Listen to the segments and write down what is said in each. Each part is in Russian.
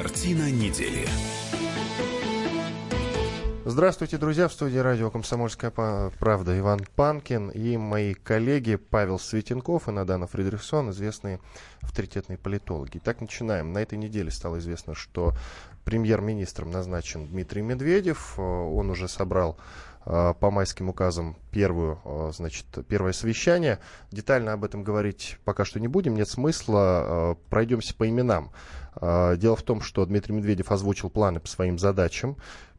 Картина недели. Здравствуйте, друзья. В студии радио «Комсомольская правда» Иван Панкин и мои коллеги Павел Светенков и Надана Фридрихсон, известные авторитетные политологи. Итак, начинаем. На этой неделе стало известно, что премьер-министром назначен Дмитрий Медведев. Он уже собрал Э, по майским указам первую, э, значит, первое совещание. Детально об этом говорить пока что не будем, нет смысла. Э, пройдемся по именам. Дело в том, что Дмитрий Медведев озвучил планы по своим задачам.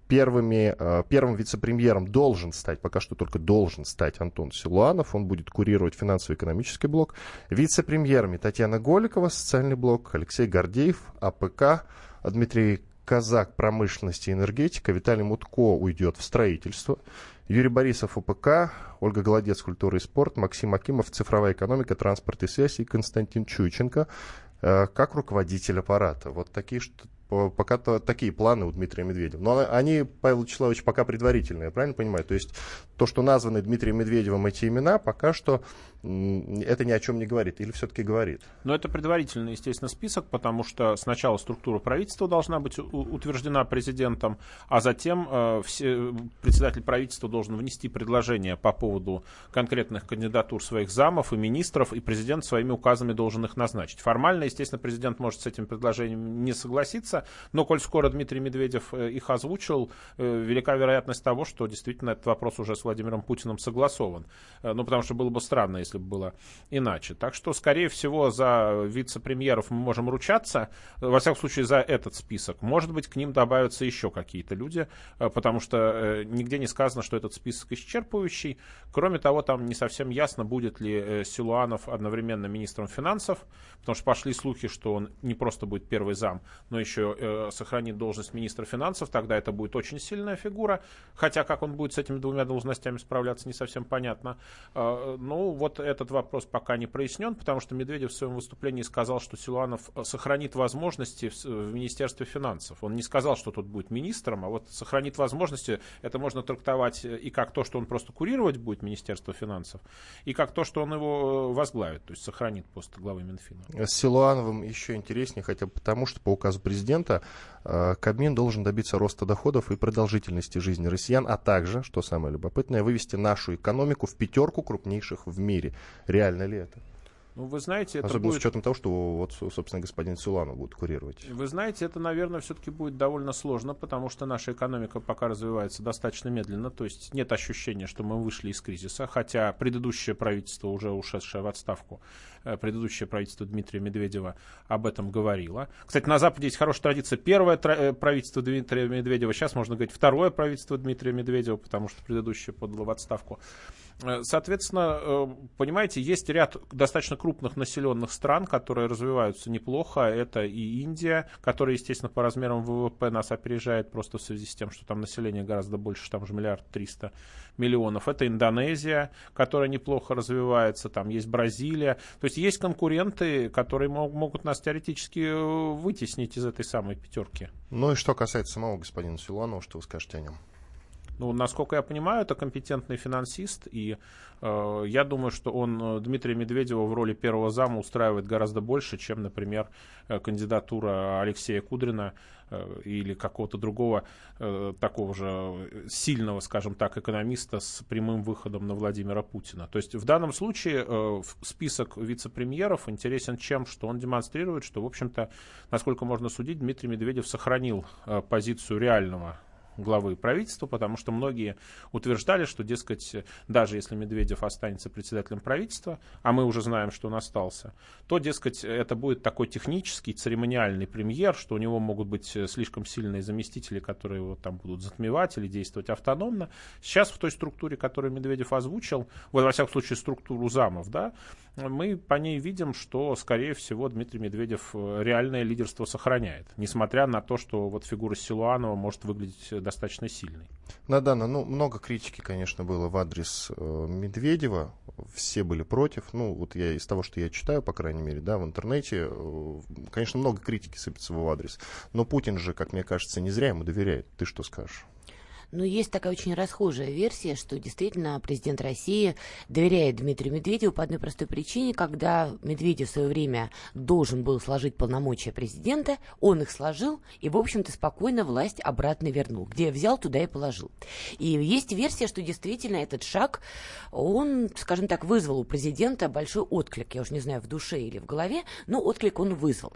Первыми, первым вице-премьером должен стать, пока что только должен стать Антон Силуанов. Он будет курировать финансово-экономический блок. Вице-премьерами Татьяна Голикова, социальный блок, Алексей Гордеев, АПК, Дмитрий Казак промышленности и энергетика, Виталий Мутко уйдет в строительство, Юрий Борисов УПК, Ольга Голодец культура и спорт, Максим Акимов цифровая экономика, транспорт и связь и Константин Чуйченко э, как руководитель аппарата. Вот такие пока -то, такие планы у Дмитрия Медведева. Но они, Павел Вячеславович, пока предварительные, я правильно понимаю? То есть то, что названы Дмитрием Медведевым эти имена, пока что это ни о чем не говорит или все-таки говорит? Но это предварительный, естественно, список, потому что сначала структура правительства должна быть утверждена президентом, а затем э, все, председатель правительства должен внести предложение по поводу конкретных кандидатур своих замов и министров, и президент своими указами должен их назначить. Формально, естественно, президент может с этим предложением не согласиться, но коль скоро Дмитрий Медведев э, их озвучил, э, велика вероятность того, что действительно этот вопрос уже с Владимиром Путиным согласован. Э, ну, потому что было бы странно, если бы было иначе. Так что, скорее всего, за вице-премьеров мы можем ручаться, во всяком случае, за этот список. Может быть, к ним добавятся еще какие-то люди, э, потому что э, нигде не сказано, что этот список исчерпывающий. Кроме того, там не совсем ясно, будет ли э, Силуанов одновременно министром финансов, потому что пошли слухи, что он не просто будет первый зам, но еще сохранит должность министра финансов, тогда это будет очень сильная фигура, хотя как он будет с этими двумя должностями справляться, не совсем понятно. Ну, вот этот вопрос пока не прояснен, потому что Медведев в своем выступлении сказал, что Силуанов э, сохранит возможности в, в Министерстве финансов. Он не сказал, что тут будет министром, а вот сохранит возможности, это можно трактовать э, и как то, что он просто курировать будет Министерство финансов, и как то, что он его э, возглавит, то есть сохранит пост главы Минфина. С Силуановым еще интереснее, хотя потому, что по указу президента Кабмин должен добиться роста доходов и продолжительности жизни россиян, а также, что самое любопытное, вывести нашу экономику в пятерку крупнейших в мире Реально ли это? Ну, вы знаете, это Особенно будет... с учетом того, что вот, собственно, господин Суланов будет курировать. Вы знаете, это, наверное, все-таки будет довольно сложно, потому что наша экономика пока развивается достаточно медленно, то есть нет ощущения, что мы вышли из кризиса, хотя предыдущее правительство, уже ушедшее в отставку, э, предыдущее правительство Дмитрия Медведева об этом говорило. Кстати, на Западе есть хорошая традиция. Первое э, правительство Дмитрия Медведева, сейчас можно говорить второе правительство Дмитрия Медведева, потому что предыдущее подало в отставку. Э, соответственно, понимаете, есть ряд достаточно крупных населенных стран, которые развиваются неплохо. Это и Индия, которая, естественно, по размерам ВВП нас опережает просто в связи с тем, что там население гораздо больше, там же миллиард триста миллионов. Это Индонезия, которая неплохо развивается, там есть Бразилия. То есть есть конкуренты, которые мог, могут нас теоретически э, вытеснить из этой самой пятерки. Ну и что касается самого господина Силуанова, что вы скажете о нем? Ну, насколько я понимаю, это компетентный финансист, и э, я думаю, что он э, Дмитрия Медведева в роли первого зама устраивает гораздо больше, чем, например, э, кандидатура Алексея Кудрина э, или какого-то другого э, такого же сильного, скажем так, экономиста с прямым выходом на Владимира Путина. То есть в данном случае э, список вице-премьеров интересен чем, что он демонстрирует, что, в общем-то, насколько можно судить, Дмитрий Медведев сохранил э, позицию реального главы правительства, потому что многие утверждали, что, дескать, даже если Медведев останется председателем правительства, а мы уже знаем, что он остался, то, дескать, это будет такой технический, церемониальный премьер, что у него могут быть слишком сильные заместители, которые его там будут затмевать или действовать автономно. Сейчас в той структуре, которую Медведев озвучил, вот, во всяком случае, структуру замов, да, мы по ней видим, что, скорее всего, Дмитрий Медведев э, реальное лидерство сохраняет, несмотря на то, что вот фигура Силуанова может выглядеть достаточно сильной. Надана, ну, много критики, конечно, было в адрес э, Медведева, все были против, ну, вот я из того, что я читаю, по крайней мере, да, в интернете, э, конечно, много критики сыпется в его адрес, но Путин же, как мне кажется, не зря ему доверяет, ты что скажешь? Ну, есть такая очень расхожая версия, что действительно президент России доверяет Дмитрию Медведеву по одной простой причине, когда Медведев в свое время должен был сложить полномочия президента, он их сложил и, в общем-то, спокойно власть обратно вернул. Где взял, туда и положил. И есть версия, что действительно этот шаг, он, скажем так, вызвал у президента большой отклик, я уже не знаю, в душе или в голове, но отклик он вызвал.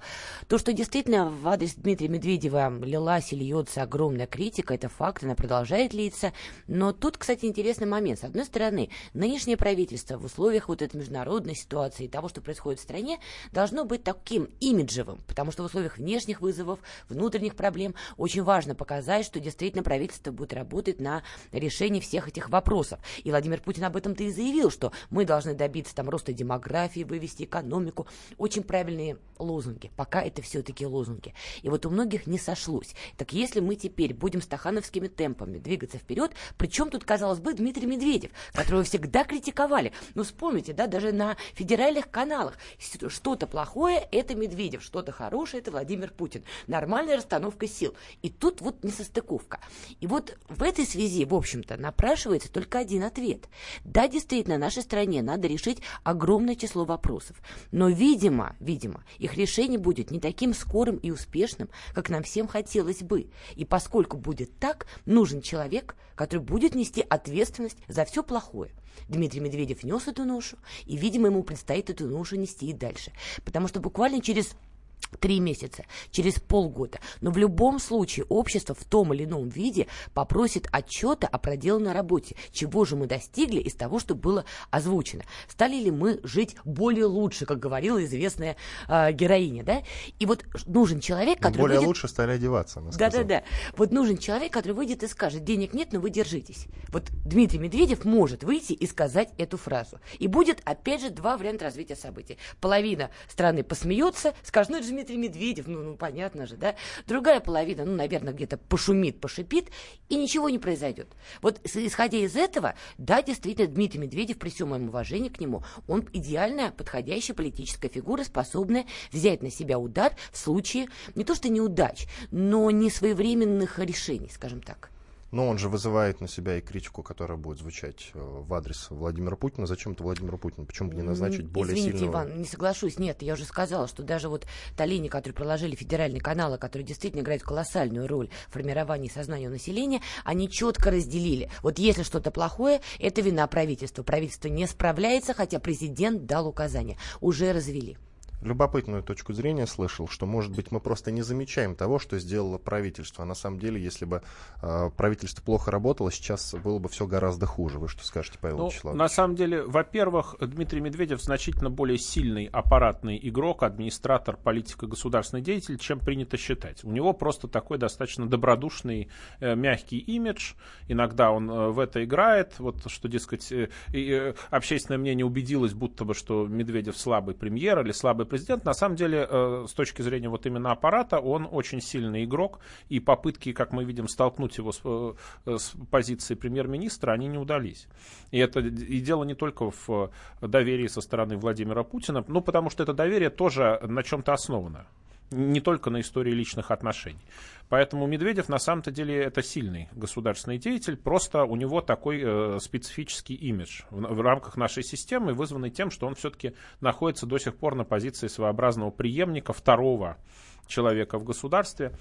То, что действительно в адрес Дмитрия Медведева лилась и льется огромная критика, это факт, она продолжается продолжает литься. Но тут, кстати, интересный момент. С одной стороны, нынешнее правительство в условиях вот этой международной ситуации и того, что происходит в стране, должно быть таким имиджевым, потому что в условиях внешних вызовов, внутренних проблем очень важно показать, что действительно правительство будет работать на решении всех этих вопросов. И Владимир Путин об этом-то и заявил, что мы должны добиться там роста демографии, вывести экономику. Очень правильные лозунги. Пока это все-таки лозунги. И вот у многих не сошлось. Так если мы теперь будем стахановскими темпами темпами двигаться вперед. Причем тут, казалось бы, Дмитрий Медведев, которого всегда критиковали. Ну, вспомните, да, даже на федеральных каналах что-то плохое – это Медведев, что-то хорошее – это Владимир Путин. Нормальная расстановка сил. И тут вот несостыковка. И вот в этой связи, в общем-то, напрашивается только один ответ. Да, действительно, нашей стране надо решить огромное число вопросов. Но, видимо, видимо, их решение будет не таким скорым и успешным, как нам всем хотелось бы. И поскольку будет так, нужен человек, который будет нести ответственность за все плохое. Дмитрий Медведев нес эту ношу, и, видимо, ему предстоит эту ношу нести и дальше. Потому что буквально через три месяца, через полгода. Но в любом случае общество в том или ином виде попросит отчета о проделанной работе. Чего же мы достигли из того, что было озвучено? Стали ли мы жить более лучше, как говорила известная э, героиня, да? И вот нужен человек, ну, который Более выйдет... лучше стали одеваться, Да-да-да. Вот нужен человек, который выйдет и скажет, денег нет, но вы держитесь. Вот Дмитрий Медведев может выйти и сказать эту фразу. И будет, опять же, два варианта развития событий. Половина страны посмеется, скажет, ну это же Дмитрий Медведев, ну, ну понятно же, да. Другая половина, ну, наверное, где-то пошумит, пошипит, и ничего не произойдет. Вот исходя из этого, да, действительно, Дмитрий Медведев, при всем моем уважении к нему, он идеальная, подходящая политическая фигура, способная взять на себя удар в случае не то что неудач, но не своевременных решений, скажем так. Но он же вызывает на себя и критику, которая будет звучать э, в адрес Владимира Путина. Зачем это Владимир Путин? Почему бы не назначить более Извините, сильного... Иван, не соглашусь. Нет, я уже сказала, что даже вот та линия, которую проложили федеральные каналы, которые действительно играют колоссальную роль в формировании сознания населения, они четко разделили. Вот если что-то плохое, это вина правительства. Правительство не справляется, хотя президент дал указания. Уже развели любопытную точку зрения слышал, что, может быть, мы просто не замечаем того, что сделало правительство. А на самом деле, если бы э, правительство плохо работало, сейчас было бы все гораздо хуже. Вы что скажете, Павел ну, Вячеславович? На самом деле, во-первых, Дмитрий Медведев значительно более сильный аппаратный игрок, администратор, политик и государственный деятель, чем принято считать. У него просто такой достаточно добродушный, э, мягкий имидж. Иногда он э, в это играет. Вот что, дескать, э, э, общественное мнение убедилось, будто бы, что Медведев слабый премьер или слабый президент, на самом деле, э, с точки зрения вот именно аппарата, он очень сильный игрок, и попытки, как мы видим, столкнуть его с, э, с позиции премьер-министра, они не удались. И это и дело не только в доверии со стороны Владимира Путина, ну, потому что это доверие тоже на чем-то основано не только на истории личных отношений. Поэтому Медведев на самом-то деле это сильный государственный деятель, просто у него такой э, специфический имидж в, в рамках нашей системы, вызванный тем, что он все-таки находится до сих пор на позиции своеобразного преемника второго человека в государстве.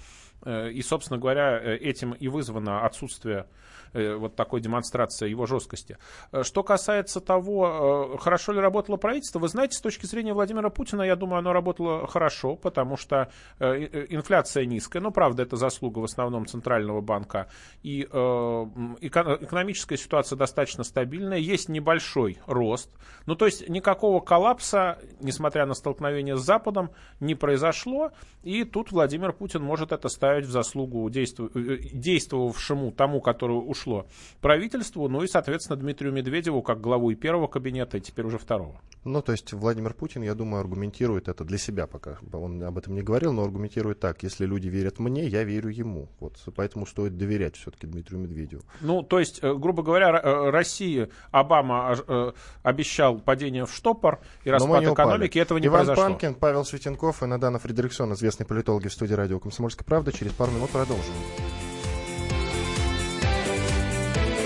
Э, и, собственно говоря, э, этим и вызвано отсутствие Э, вот такой демонстрация его жесткости. Что касается того, хорошо ли работало правительство, вы знаете, с точки зрения Владимира Путина, я думаю, оно работало хорошо, потому что инфляция низкая, но, правда, это заслуга в основном Центрального банка, и экономическая ситуация достаточно стабильная, есть небольшой рост, ну, то есть никакого коллапса, несмотря на столкновение с Западом, не произошло, и тут Владимир Путин может это ставить в заслугу действовавшему тому, который ушел ушло правительству, ну и, соответственно, Дмитрию Медведеву как главу и первого кабинета, и теперь уже второго. Ну, то есть Владимир Путин, я думаю, аргументирует это для себя пока. Он об этом не говорил, но аргументирует так. Если люди верят мне, я верю ему. Вот поэтому стоит доверять все-таки Дмитрию Медведеву. Ну, то есть, э, грубо говоря, э, России Обама э, обещал падение в штопор и распад экономики, этого не Иван произошло. Панкин, Павел Светенков и Надана Фредериксон, известные политологи в студии радио «Комсомольская правда». Через пару минут продолжим.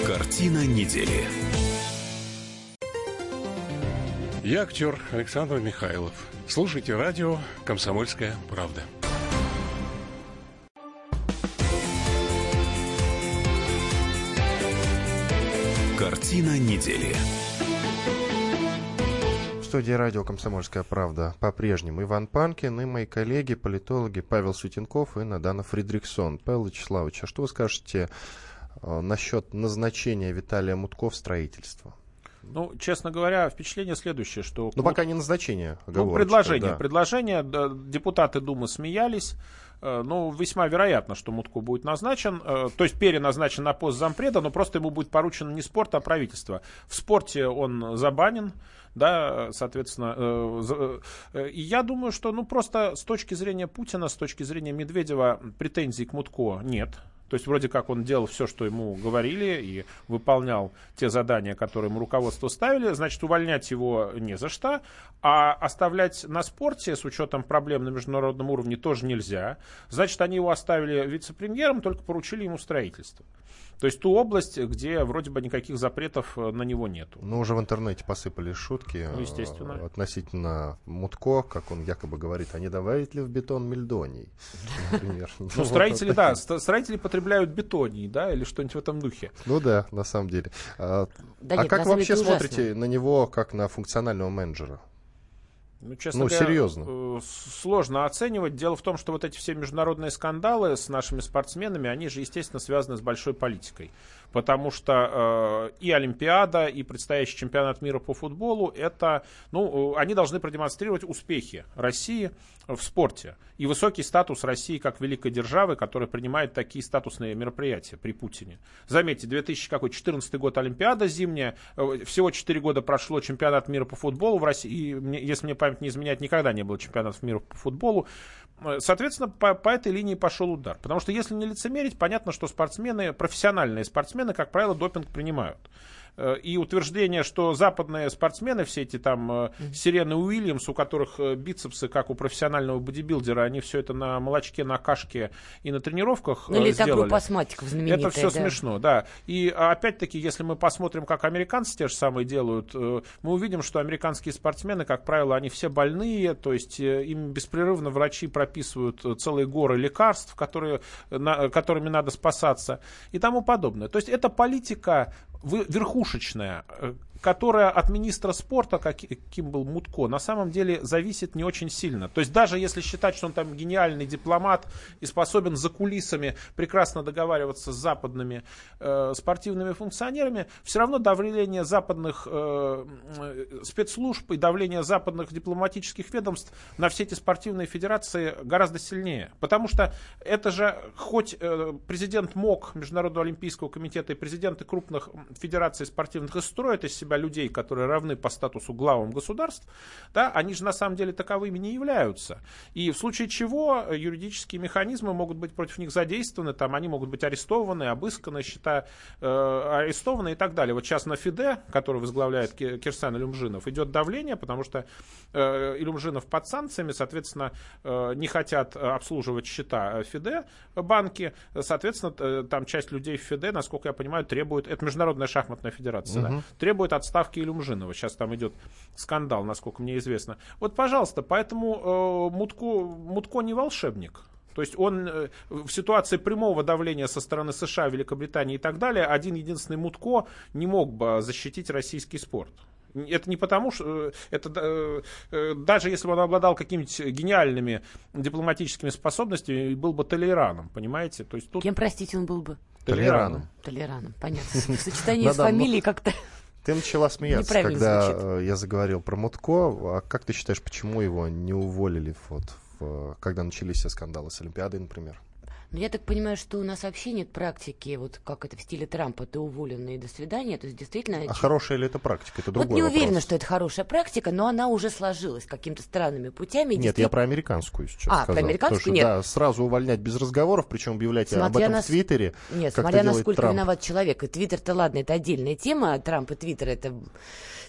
Картина недели. Я актер Александр Михайлов. Слушайте радио «Комсомольская правда». Картина недели. В студии радио «Комсомольская правда» по-прежнему Иван Панкин и мои коллеги, политологи Павел Светенков и Надана Фридриксон. Павел Вячеславович, а что вы скажете э, насчет назначения Виталия Мутко в строительство? Ну, честно говоря, впечатление следующее, что... Ну, пока не назначение, Ну, предложение. Да. Предложение, депутаты Думы смеялись. Э, ну, весьма вероятно, что Мутко будет назначен, э, то есть переназначен на пост зампреда, но просто ему будет поручено не спорт, а правительство. В спорте он забанен, да, соответственно, э, и я думаю, что, ну, просто с точки зрения Путина, с точки зрения Медведева претензий к Мутко нет, то есть вроде как он делал все, что ему говорили, и выполнял те задания, которые ему руководство ставили, значит, увольнять его не за что, а оставлять на спорте с учетом проблем на международном уровне тоже нельзя. Значит, они его оставили вице-премьером, только поручили ему строительство. То есть ту область, где вроде бы никаких запретов э, на него нет. Ну, уже в интернете посыпались шутки ну, естественно. Э, относительно Мутко, как он якобы говорит, а не добавить ли в бетон мельдоний, например. Ну, строители, да, строители потребляют бетоний, да, или что-нибудь в этом духе. Ну да, на самом деле. А, а как вообще смотрите на него, как на функционального менеджера? Ну, честно ну, говоря, серьезно. Э, сложно оценивать. Дело в том, что вот эти все международные скандалы с нашими спортсменами, они же, естественно, связаны с большой политикой. Потому что э, и Олимпиада, и предстоящий чемпионат мира по футболу, это, ну, э, они должны продемонстрировать успехи России в спорте и высокий статус России как великой державы, которая принимает такие статусные мероприятия при Путине. Заметьте, 2014 год Олимпиада зимняя, э, всего 4 года прошло чемпионат мира по футболу в России, и, если мне память не изменяет, никогда не было чемпионатов мира по футболу. Э, соответственно, по, по этой линии пошел удар. Потому что если не лицемерить, понятно, что спортсмены, профессиональные спортсмены, как правило, допинг принимают. Э, и утверждение, что западные спортсмены, все эти там mm Сирены Уильямс, у которых э, бицепсы, как у профессионального бодибилдера, они все это на молочке, на кашке и на тренировках ну, или сделали. группа астматиков знаменитая. Это все да. смешно, да. И опять-таки, если мы посмотрим, как американцы те же самые делают, мы увидим, что американские спортсмены, как правило, они все больные, то есть им беспрерывно врачи прописывают целые горы лекарств, которые, на, которыми надо спасаться и тому подобное. То есть это политика верхушечная, э, которая от министра спорта, каким был Мутко, на самом деле зависит не очень сильно. То есть даже если считать, что он там гениальный дипломат и способен за кулисами прекрасно договариваться с западными э, спортивными функционерами, все равно давление западных э, спецслужб и давление западных дипломатических ведомств на все эти спортивные федерации гораздо сильнее. Потому что это же хоть э, президент МОК, Международного олимпийского комитета и президенты крупных федераций спортивных и строят из себя себя людей, которые равны по статусу главам государств, да, они же на самом деле таковыми не являются. И в случае чего юридические механизмы могут быть против них задействованы, там они могут быть арестованы, обысканы, счета э, арестованы и так далее. Вот сейчас на ФИДЕ, который возглавляет Кирсан Илюмжинов, идет давление, потому что э, Илюмжинов под санкциями, соответственно, э, не хотят обслуживать счета ФИДЕ банки, соответственно, э, там часть людей в ФИДЕ, насколько я понимаю, требует, это Международная шахматная федерация, угу. да, требует отставки Илюмжинова. Сейчас там идет скандал, насколько мне известно. Вот, пожалуйста, поэтому э, Мутко, Мутко не волшебник. То есть он э, в ситуации прямого давления со стороны США, Великобритании и так далее, один единственный Мутко не мог бы защитить российский спорт. Это не потому, что э, это э, даже если бы он обладал какими-нибудь гениальными дипломатическими способностями, был бы Толераном, понимаете? То есть тут... Кем, простите, он был бы? Толераном. Толераном, понятно. В сочетании с фамилией как-то... Ты начала смеяться, когда звучит. я заговорил про Мутко. А как ты считаешь, почему его не уволили, вот, в, когда начались все скандалы с Олимпиадой, например? Но я так понимаю, что у нас вообще нет практики, вот как это в стиле Трампа, ты уволен и до свидания. То есть действительно... А хорошая ли это практика? Это другой Вот не вопрос. уверена, что это хорошая практика, но она уже сложилась какими-то странными путями. Нет, действительно... я про американскую сейчас А, сказал. про американскую что, нет. Да, сразу увольнять без разговоров, причем объявлять смотря об этом на... в Твиттере. Нет, смотря насколько Трамп. виноват человек. И Твиттер-то ладно, это отдельная тема. Трамп и Твиттер это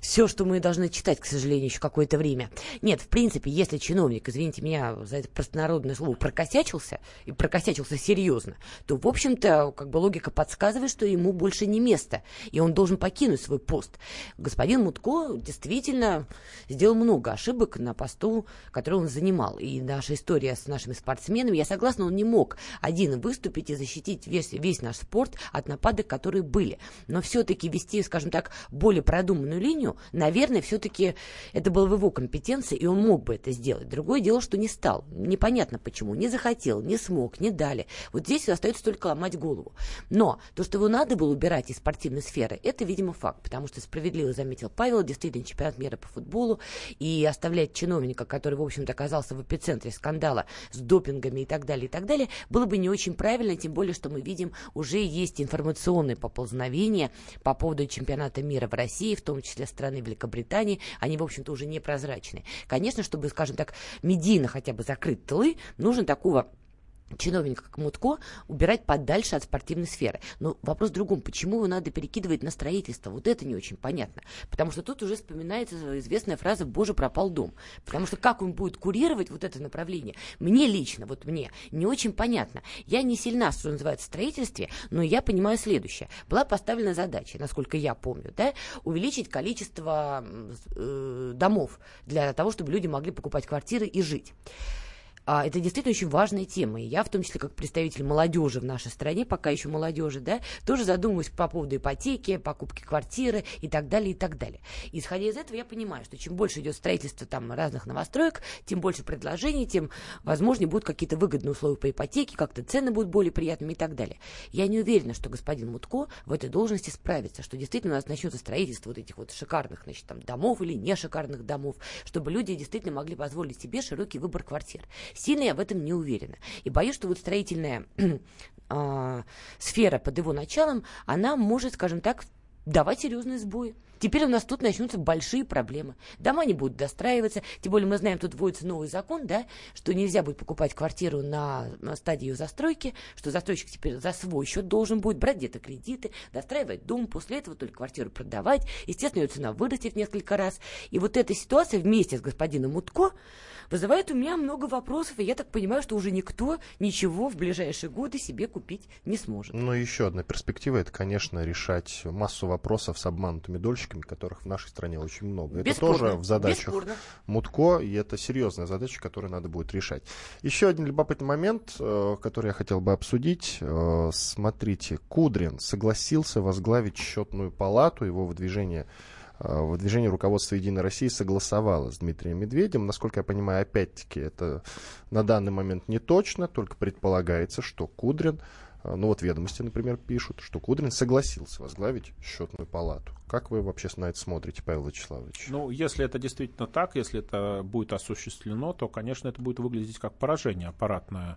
все, что мы должны читать, к сожалению, еще какое-то время. Нет, в принципе, если чиновник, извините меня за это простонародное слово, прокосячился, и прокосячился расстроился серьезно, то, в общем-то, как бы логика подсказывает, что ему больше не место, и он должен покинуть свой пост. Господин Мутко действительно сделал много ошибок на посту, который он занимал. И наша история с нашими спортсменами, я согласна, он не мог один выступить и защитить весь, весь наш спорт от нападок, которые были. Но все-таки вести, скажем так, более продуманную линию, наверное, все-таки это было в его компетенции, и он мог бы это сделать. Другое дело, что не стал. Непонятно почему. Не захотел, не смог, не дали. Вот здесь остается только ломать голову. Но то, что его надо было убирать из спортивной сферы, это, видимо, факт. Потому что справедливо заметил Павел, действительно чемпионат мира по футболу, и оставлять чиновника, который, в общем-то, оказался в эпицентре скандала с допингами и так далее, и так далее, было бы не очень правильно, тем более, что мы видим, уже есть информационные поползновения по поводу чемпионата мира в России, в том числе страны Великобритании, они, в общем-то, уже непрозрачны. Конечно, чтобы, скажем так, медийно хотя бы закрыть тылы, нужен такого чиновника, Мутко, убирать подальше от спортивной сферы. Но вопрос в другом. Почему его надо перекидывать на строительство? Вот это не очень понятно. Потому что тут уже вспоминается известная фраза «Боже, пропал дом». Потому что как он будет курировать вот это направление, мне лично, вот мне, не очень понятно. Я не сильна, что называется, в строительстве, но я понимаю следующее. Была поставлена задача, насколько я помню, да, увеличить количество э, домов для того, чтобы люди могли покупать квартиры и жить. А, это действительно очень важная тема. И я, в том числе, как представитель молодежи в нашей стране, пока еще молодежи, да, тоже задумываюсь по поводу ипотеки, покупки квартиры и так далее, и так далее. Исходя из этого, я понимаю, что чем больше идет строительство там разных новостроек, тем больше предложений, тем, возможнее, будут какие-то выгодные условия по ипотеке, как-то цены будут более приятными и так далее. Я не уверена, что господин Мутко в этой должности справится, что действительно у нас начнется строительство вот этих вот шикарных, значит, там, домов или не шикарных домов, чтобы люди действительно могли позволить себе широкий выбор квартир. Сильно я в этом не уверена. И боюсь, что вот строительная э, сфера под его началом, она может, скажем так, давать серьезные сбои. Теперь у нас тут начнутся большие проблемы. Дома не будут достраиваться. Тем более мы знаем, тут вводится новый закон, да, что нельзя будет покупать квартиру на, на стадии ее застройки, что застройщик теперь за свой счет должен будет брать где-то кредиты, достраивать дом, после этого только квартиру продавать. Естественно, ее цена вырастет несколько раз. И вот эта ситуация вместе с господином Мутко вызывает у меня много вопросов, и я так понимаю, что уже никто ничего в ближайшие годы себе купить не сможет. Ну, еще одна перспектива, это, конечно, решать массу вопросов с обманутыми дольщиками, которых в нашей стране очень много. Бесспорно, это тоже в задачах бесспорно. Мутко, и это серьезная задача, которую надо будет решать. Еще один любопытный момент, э, который я хотел бы обсудить. Э, Смотрите, Кудрин согласился возглавить счетную палату, его выдвижение э, выдвижение руководства «Единой России» согласовало с Дмитрием Медведем. Насколько я понимаю, опять-таки, это на данный момент не точно, только предполагается, что Кудрин ну вот ведомости, например, пишут, что Кудрин согласился возглавить счетную палату. Как вы вообще на это смотрите, Павел Вячеславович? Ну, если это действительно так, если это будет осуществлено, то, конечно, это будет выглядеть как поражение аппаратное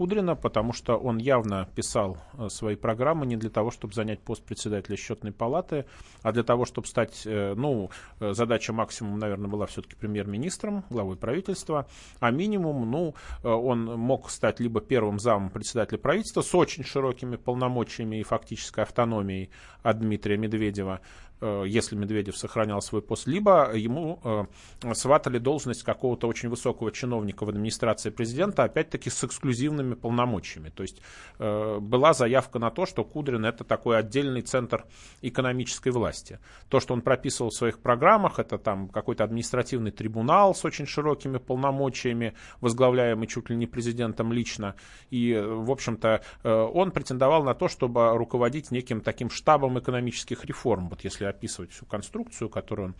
Кудрина, потому что он явно писал э, свои программы не для того, чтобы занять пост председателя счетной палаты, а для того, чтобы стать, э, ну, э, задача максимум, наверное, была все-таки премьер-министром, главой правительства, а минимум, ну, он мог стать либо первым замом председателя правительства с очень широкими полномочиями и фактической автономией от Дмитрия Медведева, если Медведев сохранял свой пост, либо ему э, сватали должность какого-то очень высокого чиновника в администрации президента, опять-таки с эксклюзивными полномочиями. То есть э, была заявка на то, что Кудрин это такой отдельный центр экономической власти. То, что он прописывал в своих программах, это там какой-то административный трибунал с очень широкими полномочиями, возглавляемый чуть ли не президентом лично. И, в общем-то, он претендовал на то, чтобы руководить неким таким штабом экономических реформ. Вот если описывать всю конструкцию, которую он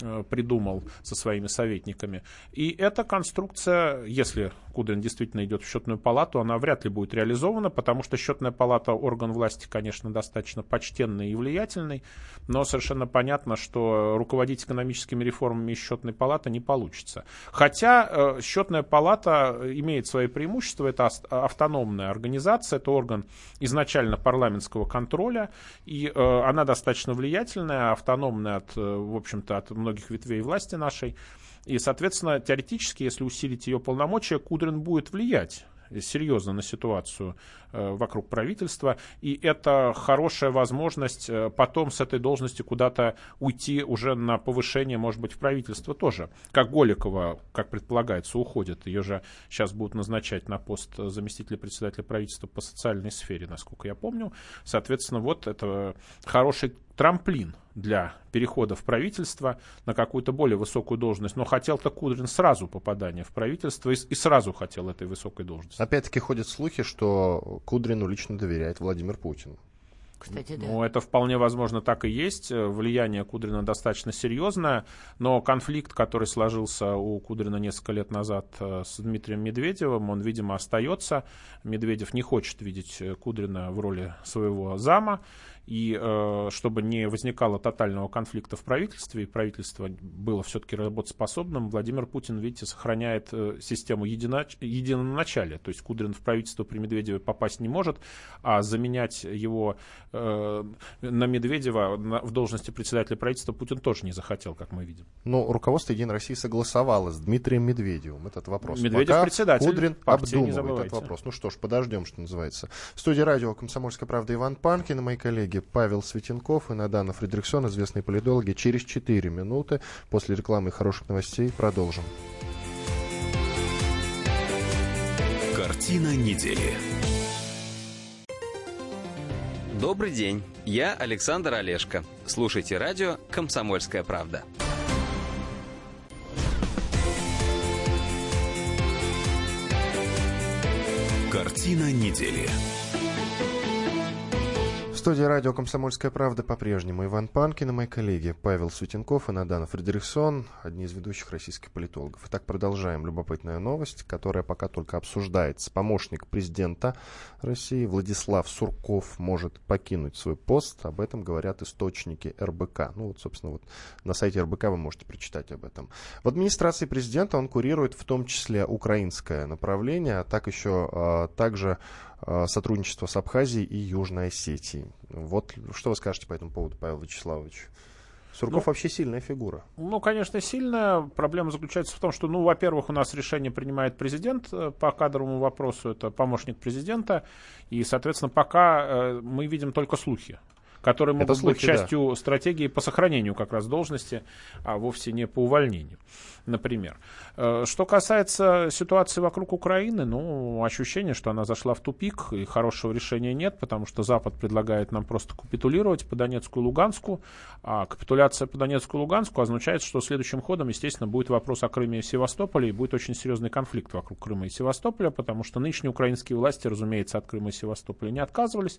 э, придумал со своими советниками. И эта конструкция, если Кудрин действительно идет в счетную палату, она вряд ли будет реализована, потому что счетная палата орган власти, конечно, достаточно почтенный и влиятельный, но совершенно понятно, что руководить экономическими реформами из счетной палаты не получится. Хотя э, счетная палата имеет свои преимущества, это автономная организация, это орган изначально парламентского контроля, и э, она достаточно влиятельная, автономная от, э, в общем-то, от многих ветвей власти нашей. И, соответственно, теоретически, если усилить ее полномочия, Кудрин будет влиять серьезно на ситуацию э, вокруг правительства, и это хорошая возможность э, потом с этой должности куда-то уйти уже на повышение, может быть, в правительство тоже. Как Голикова как предполагается, уходит. Ее же сейчас будут назначать на пост заместителя председателя правительства по социальной сфере, насколько я помню. Соответственно, вот это хороший трамплин для перехода в правительство на какую-то более высокую должность. Но хотел-то Кудрин сразу попадания в правительство и, и сразу хотел этой высокой должности. Опять-таки ходят слухи, что Кудрину лично доверяет Владимир Путин. Кстати, да. Ну, это вполне возможно так и есть. Влияние Кудрина достаточно серьезное, но конфликт, который сложился у Кудрина несколько лет назад э, с Дмитрием Медведевым, он, видимо, остается. Медведев не хочет видеть Кудрина в роли своего зама и э, чтобы не возникало тотального конфликта в правительстве, и правительство было все-таки работоспособным, Владимир Путин, видите, сохраняет э, систему единоч... единоначалия. То есть Кудрин в правительство при Медведеве попасть не может, а заменять его э, на Медведева на, в должности председателя правительства Путин тоже не захотел, как мы видим. Но руководство Единой России согласовало с Дмитрием Медведевым этот вопрос. Медведев Пока председатель Кудрин партии, обдумывает этот вопрос. Ну что ж, подождем, что называется. В студии радио «Комсомольская правда» Иван Панкин и мои коллеги Павел Светенков и Надана Фредериксон, известные политологи. Через 4 минуты после рекламы и хороших новостей продолжим. Картина недели. Добрый день, я Александр Олешко. Слушайте радио «Комсомольская правда». Картина недели. Студии радио «Комсомольская правда» по-прежнему Иван Панкин и мои коллеги Павел Светенков и Надана Фредериксон, одни из ведущих российских политологов. Итак, продолжаем любопытная новость, которая пока только обсуждается. Помощник президента России Владислав Сурков может покинуть свой пост. Об этом говорят источники РБК. Ну вот, собственно, вот на сайте РБК вы можете прочитать об этом. В администрации президента он курирует в том числе украинское направление, а так еще а, также сотрудничество с Абхазией и Южной Осетией. Вот что вы скажете по этому поводу, Павел Вячеславович? Сурков Ну, вообще сильная фигура. Ну, конечно, сильная. Проблема заключается в том, что, ну, во-первых, у нас решение принимает президент э, по кадровому вопросу, это помощник президента, и, соответственно, пока э, мы видим только слухи которые могут слухи, быть частью стратегии по сохранению как раз должности, а вовсе не по увольнению, например. Э, Что касается ситуации вокруг Украины, ну, ощущение, что она зашла в тупик, и хорошего решения нет, потому что Запад предлагает нам просто капитулировать по Донецку и Луганску, а капитуляция по Донецку и Луганску означает, что следующим ходом, естественно, будет вопрос о Крыме и Севастополе, и будет очень серьезный конфликт вокруг Крыма и Севастополя, потому что нынешние украинские власти, разумеется, от Крыма и Севастополя не отказывались.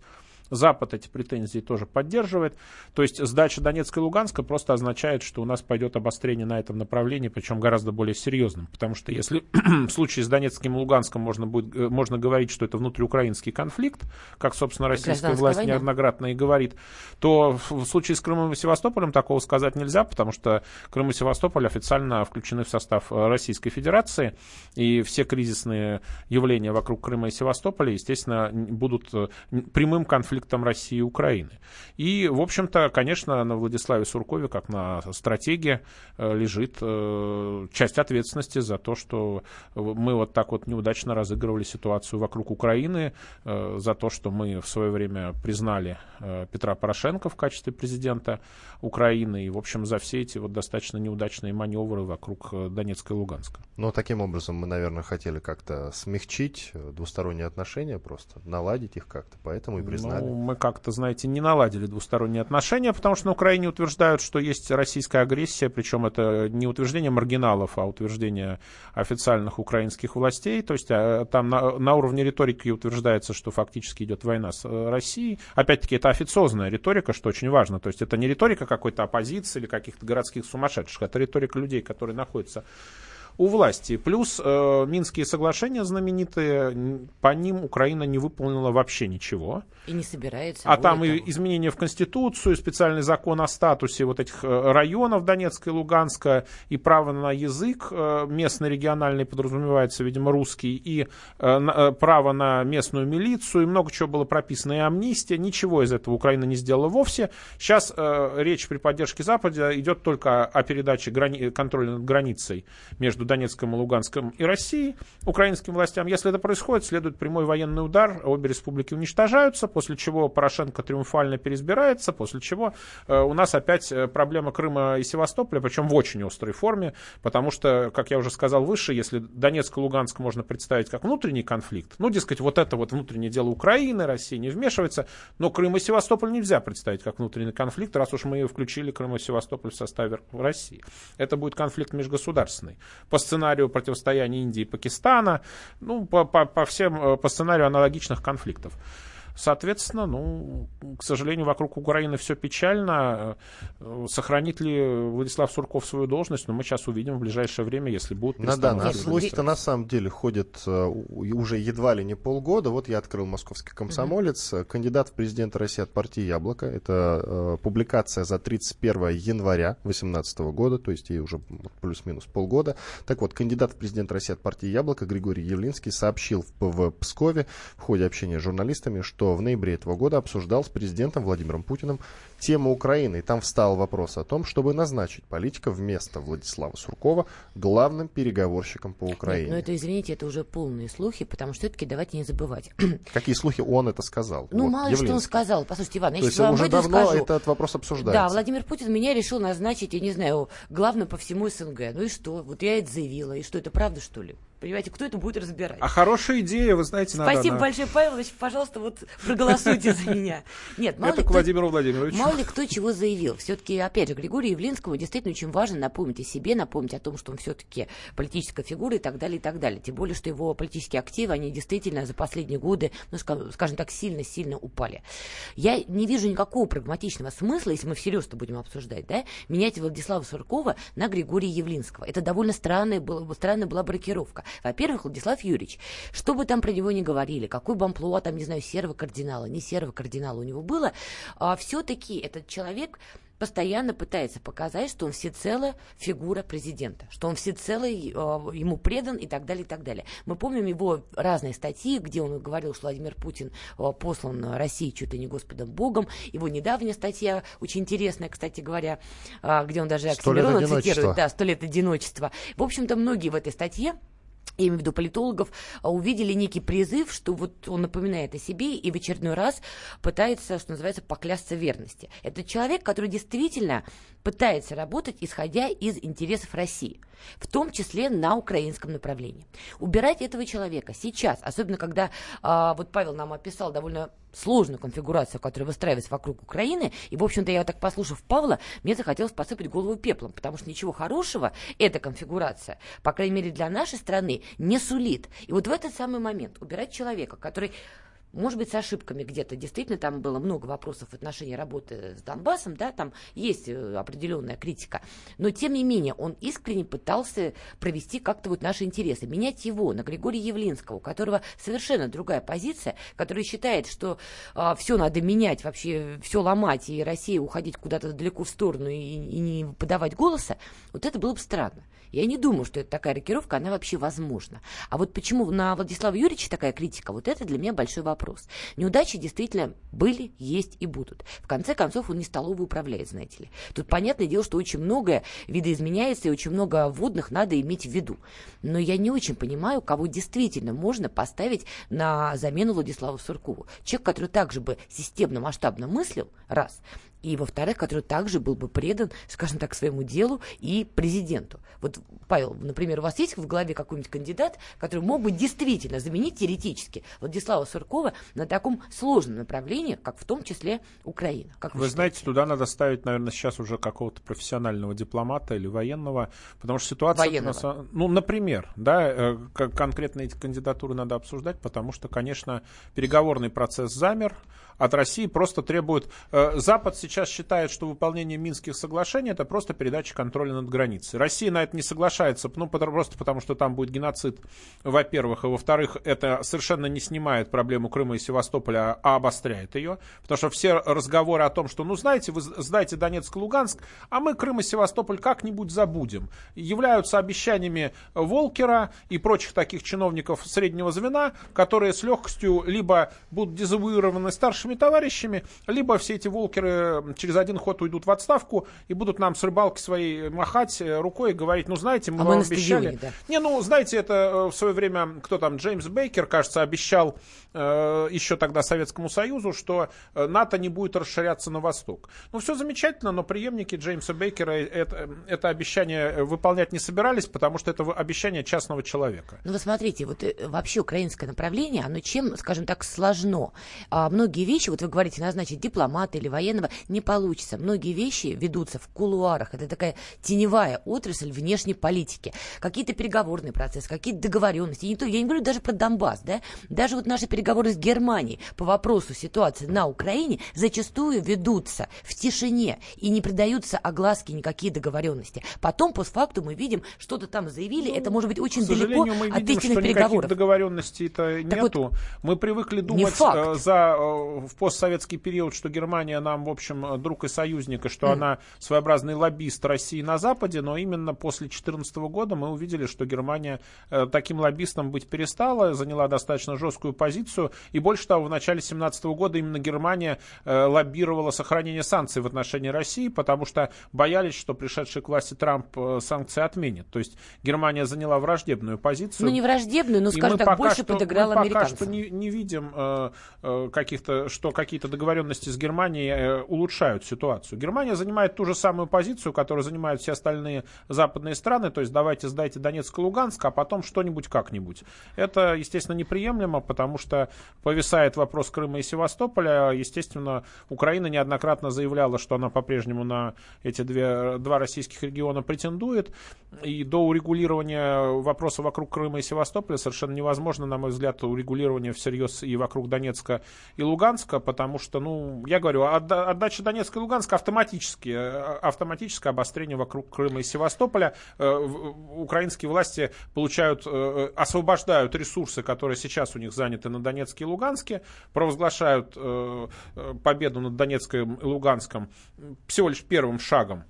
Запад эти претензии тоже поддерживает. То есть сдача Донецка и Луганска просто означает, что у нас пойдет обострение на этом направлении, причем гораздо более серьезным. Потому что если в случае с Донецким и Луганском можно, будет, э, можно говорить, что это внутриукраинский конфликт, как, собственно, российская власть война. неоднократно и говорит, то в случае с Крымом и Севастополем такого сказать нельзя, потому что Крым и Севастополь официально включены в состав э, Российской Федерации, и все кризисные явления вокруг Крыма и Севастополя, естественно, будут э, прямым конфликтом России и Украины. И, в общем-то, конечно, на Владиславе Суркове, как на стратеге, э, лежит часть ответственности за то, что мы вот так вот неудачно разыгрывали ситуацию вокруг Украины, э, за то, что мы в свое время признали э, Петра Порошенко в качестве президента Украины, и, в общем, за все эти вот достаточно неудачные маневры вокруг э, Донецка и Луганска. Но таким образом мы, наверное, хотели как-то смягчить э, двусторонние отношения, просто наладить их как-то, поэтому и признали. Ну, мы как-то, знаете, не наладили двусторонние отношения, потому что на Украине утверждают, что есть российская агрессия, причем это не утверждение маргиналов, а утверждение официальных украинских властей. То есть а, там на, на уровне риторики утверждается, что фактически идет война с э, Россией. Опять-таки, это официозная риторика, что очень важно. То есть это не риторика какой-то оппозиции или каких-то городских сумасшедших, это риторика людей, которые находятся у власти. Плюс э, Минские соглашения знаменитые, по ним Украина не выполнила вообще ничего. И не собирается. А там и изменения в Конституцию, специальный закон о статусе вот этих э, районов Донецка и Луганска, и право на язык э, местный, региональный, подразумевается, видимо, русский, и э, э, право на местную милицию, и много чего было прописано, и амнистия. Ничего из этого Украина не сделала вовсе. Сейчас э, речь при поддержке Запада идет только о передаче грани- контроля над границей между между Донецком и Луганском и Россией, украинским властям. Если это происходит, следует прямой военный удар, обе республики уничтожаются, после чего Порошенко триумфально переизбирается, после чего э, у нас опять э, проблема Крыма и Севастополя, причем в очень острой форме, потому что, как я уже сказал выше, если Донецк и Луганск можно представить как внутренний конфликт, ну, дескать, вот это вот внутреннее дело Украины, Россия не вмешивается, но Крым и Севастополь нельзя представить как внутренний конфликт, раз уж мы включили Крым и Севастополь в составе России. Это будет конфликт межгосударственный. По сценарию противостояния Индии и Пакистана, ну, по, по, по всем, э, по сценарию аналогичных конфликтов. Соответственно, ну, к сожалению, вокруг Украины все печально. Э, сохранит ли Владислав Сурков свою должность? Но ну, мы сейчас увидим в ближайшее время, если будут Ну да, на слухи-то на самом деле ходят uh, уже едва ли не полгода. Вот я открыл «Московский комсомолец». Mm-hmm. Кандидат в президенты России от партии «Яблоко». Это uh, публикация за 31 января 2018 года, то есть ей уже плюс-минус полгода. Так вот, кандидат в президенты России от партии «Яблоко» Григорий Явлинский сообщил в, в Пскове в ходе общения с журналистами, что что в ноябре этого года обсуждал с президентом Владимиром Путиным тему Украины. И там встал вопрос о том, чтобы назначить политика вместо Владислава Суркова главным переговорщиком по Украине. Нет, но это, извините, это уже полные слухи, потому что все-таки давайте не забывать. Какие слухи он это сказал? Ну, вот, мало ли что он сказал. Послушайте, Иван, я То вам уже давно скажу. этот вопрос обсуждается. Да, Владимир Путин меня решил назначить, я не знаю, главным по всему СНГ. Ну и что? Вот я это заявила. И что, это правда, что ли? Понимаете, кто это будет разбирать? А хорошая идея, вы знаете, надо... Спасибо большое, Павел пожалуйста, вот проголосуйте за меня. Нет, мало Это ли к Владимиру Владимировичу. Мало ли кто чего заявил. Все-таки, опять же, Григорию Явлинскому действительно очень важно напомнить о себе, напомнить о том, что он все-таки политическая фигура и так далее, и так далее. Тем более, что его политические активы, они действительно за последние годы, ну, скажем так, сильно-сильно упали. Я не вижу никакого прагматичного смысла, если мы всерьез-то будем обсуждать, да, менять Владислава Суркова на Григория Явлинского. Это довольно странная, была, странная была бракировка. Во-первых, Владислав Юрьевич, что бы там про него ни говорили, какой бы амплуа там, не знаю, серого кардинала, не серого кардинала у него было, а, все-таки этот человек постоянно пытается показать, что он всецело фигура президента, что он всецело э, ему предан и так далее, и так далее. Мы помним его разные статьи, где он говорил, что Владимир Путин э, послан России чуть ли не Господом Богом. Его недавняя статья, очень интересная, кстати говоря, э, где он даже Оксимирона цитирует, да, «Сто лет одиночества». В общем-то, многие в этой статье я имею в виду политологов, а, увидели некий призыв, что вот он напоминает о себе и в очередной раз пытается, что называется, поклясться верности. Это человек, который действительно пытается работать, исходя из интересов России, в том числе на украинском направлении. Убирать этого человека сейчас, особенно когда а, вот Павел нам описал довольно сложную конфигурацию, которая выстраивается вокруг Украины, и, в общем-то, я так послушав Павла, мне захотелось посыпать голову пеплом, потому что ничего хорошего эта конфигурация, по крайней мере, для нашей страны, не сулит. И вот в этот самый момент убирать человека, который может быть, с ошибками где-то. Действительно, там было много вопросов в отношении работы с Донбассом, да, там есть э, определенная критика. Но, тем не менее, он искренне пытался провести как-то вот наши интересы. Менять его на Григория Явлинского, у которого совершенно другая позиция, который считает, что а, все надо менять, вообще все ломать, и Россия уходить куда-то далеко в сторону и, и не подавать голоса, вот это было бы странно. Я не думаю, что это такая рокировка, она вообще возможна. А вот почему на Владислава Юрьевича такая критика, вот это для меня большой вопрос. Неудачи действительно были, есть и будут. В конце концов, он не столовый управляет, знаете ли. Тут понятное дело, что очень многое видоизменяется, и очень много вводных надо иметь в виду. Но я не очень понимаю, кого действительно можно поставить на замену Владиславу Суркову. Человек, который также бы системно, масштабно мыслил, раз, и, во-вторых, который также был бы предан, скажем так, своему делу и президенту. Вот, Павел, например, у вас есть в голове какой-нибудь кандидат, который мог бы действительно заменить теоретически Владислава Суркова на таком сложном направлении, как в том числе Украина? Как вы, вы знаете, туда надо ставить, наверное, сейчас уже какого-то профессионального дипломата или военного, потому что ситуация... Военного. Ну, например, да, э, конкретно эти кандидатуры надо обсуждать, потому что, конечно, переговорный процесс замер, от России просто требует... Э, Запад сейчас считает, что выполнение Минских соглашений это просто передача контроля над границей. Россия на это не соглашается, ну, просто потому что там будет геноцид, во-первых, и во-вторых, это совершенно не снимает проблему Крыма и Севастополя, а обостряет ее, потому что все разговоры о том, что, ну, знаете, вы сдайте Донецк и Луганск, а мы Крым и Севастополь как-нибудь забудем, являются обещаниями Волкера и прочих таких чиновников среднего звена, которые с легкостью либо будут дезавуированы старшими товарищами, либо все эти волкеры через один ход уйдут в отставку и будут нам с рыбалки своей махать рукой и говорить, ну, знаете, мы А вам мы обещали... стадионе, да. Не, ну, знаете, это в свое время, кто там, Джеймс Бейкер, кажется, обещал э, еще тогда Советскому Союзу, что э, НАТО не будет расширяться на восток. Ну, все замечательно, но преемники Джеймса Бейкера это, это обещание выполнять не собирались, потому что это обещание частного человека. Ну, вы смотрите, вот э, вообще украинское направление, оно чем, скажем так, сложно. А многие вещи, вот вы говорите, назначить дипломата или военного, не получится. Многие вещи ведутся в кулуарах. Это такая теневая отрасль внешней политики. Какие-то переговорные процессы, какие-то договоренности. И не то, я не говорю даже про Донбасс, да? Даже вот наши переговоры с Германией по вопросу ситуации на Украине зачастую ведутся в тишине и не придаются огласке никакие договоренности. Потом, постфактум, мы видим, что-то там заявили, это может быть очень далеко мы от видим, истинных что переговоров. договоренностей-то нету. мы привыкли думать э, за, э, в постсоветский период, что Германия нам, в общем, э, друг и союзник, и что она своеобразный лоббист России на Западе, но именно после 2014 года мы увидели, что Германия таким лоббистом быть перестала, заняла достаточно жесткую позицию, и больше того, в начале 2017 года именно Германия э, лоббировала сохранение санкций в отношении России, потому что боялись, что пришедший к власти Трамп э, санкции отменит. То есть Германия заняла враждебную позицию. Ну, не враждебную, но, скажем так, больше что- подыграла мы пока что не, не видим э, э, каких-то, что какие-то договоренности с Германией э, улучшают ситуацию. Германия занимает ту же самую позицию, которую занимают все остальные западные страны, то есть давайте сдайте Донецк и Луганск, а потом что-нибудь как-нибудь. Это, естественно, неприемлемо, потому что повисает вопрос Крыма и Севастополя. Естественно, Украина неоднократно заявляла, что она по-прежнему на эти две, два российских региона претендует. И до урегулирования вопроса вокруг Крыма и Севастополя совершенно невозможно, на мой взгляд, урегулирование всерьез и вокруг Донецка и Луганска, потому что, ну, я говорю, отда- отдача Донецка и Луганска автоматически, э, автоматическое обострение вокруг Крыма и Севастополя. Э, Украинские власти получают, э, освобождают ресурсы, которые сейчас у них заняты на Донецке и Луганске, провозглашают э, э, победу над Донецком и Луганском всего лишь первым шагом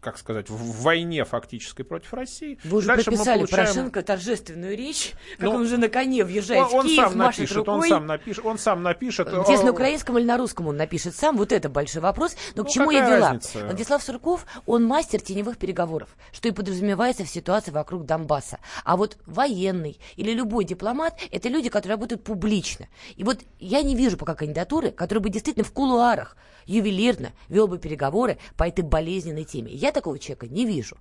как сказать, в войне фактической против России. Вы уже Дальше прописали получаем- Порошенко торжественную речь, как Ну, он уже на коне въезжает Он, он в Киев, сам машет напишет, рукой. он сам напишет, он сам напишет. Интересно, на украинском или на русском он напишет сам? Вот это большой вопрос. Но к Ну, чему я вела? разница? Владислав Сурков, он мастер теневых переговоров, что и подразумевается в ситуации вокруг Донбасса. А вот военный или любой дипломат – это люди, которые работают публично. И вот я не вижу пока кандидатуры, которая бы действительно в кулуарах ювелирно вел бы переговоры по этой болезненной теме. Я такого человека не вижу.